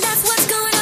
That's what's going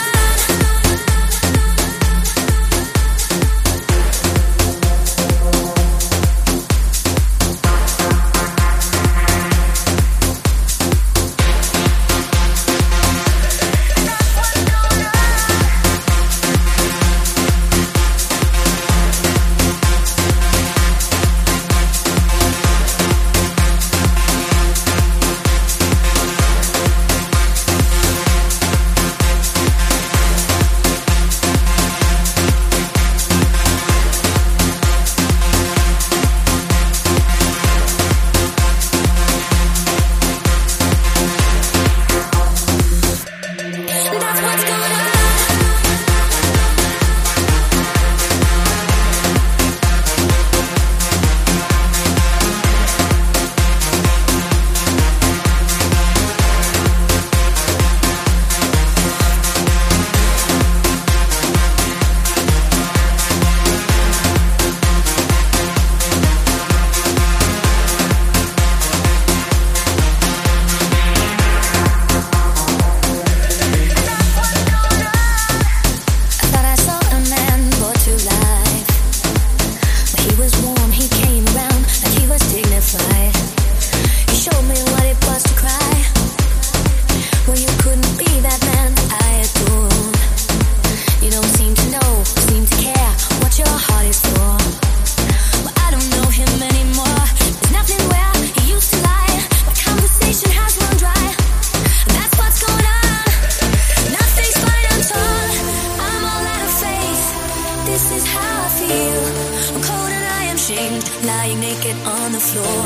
lying naked on the floor.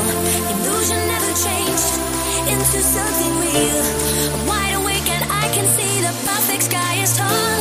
Illusion never changed into something real. I'm wide awake and I can see the perfect sky is torn.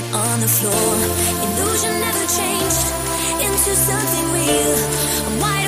it on the floor. Illusion never changed into something real. Why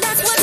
That's what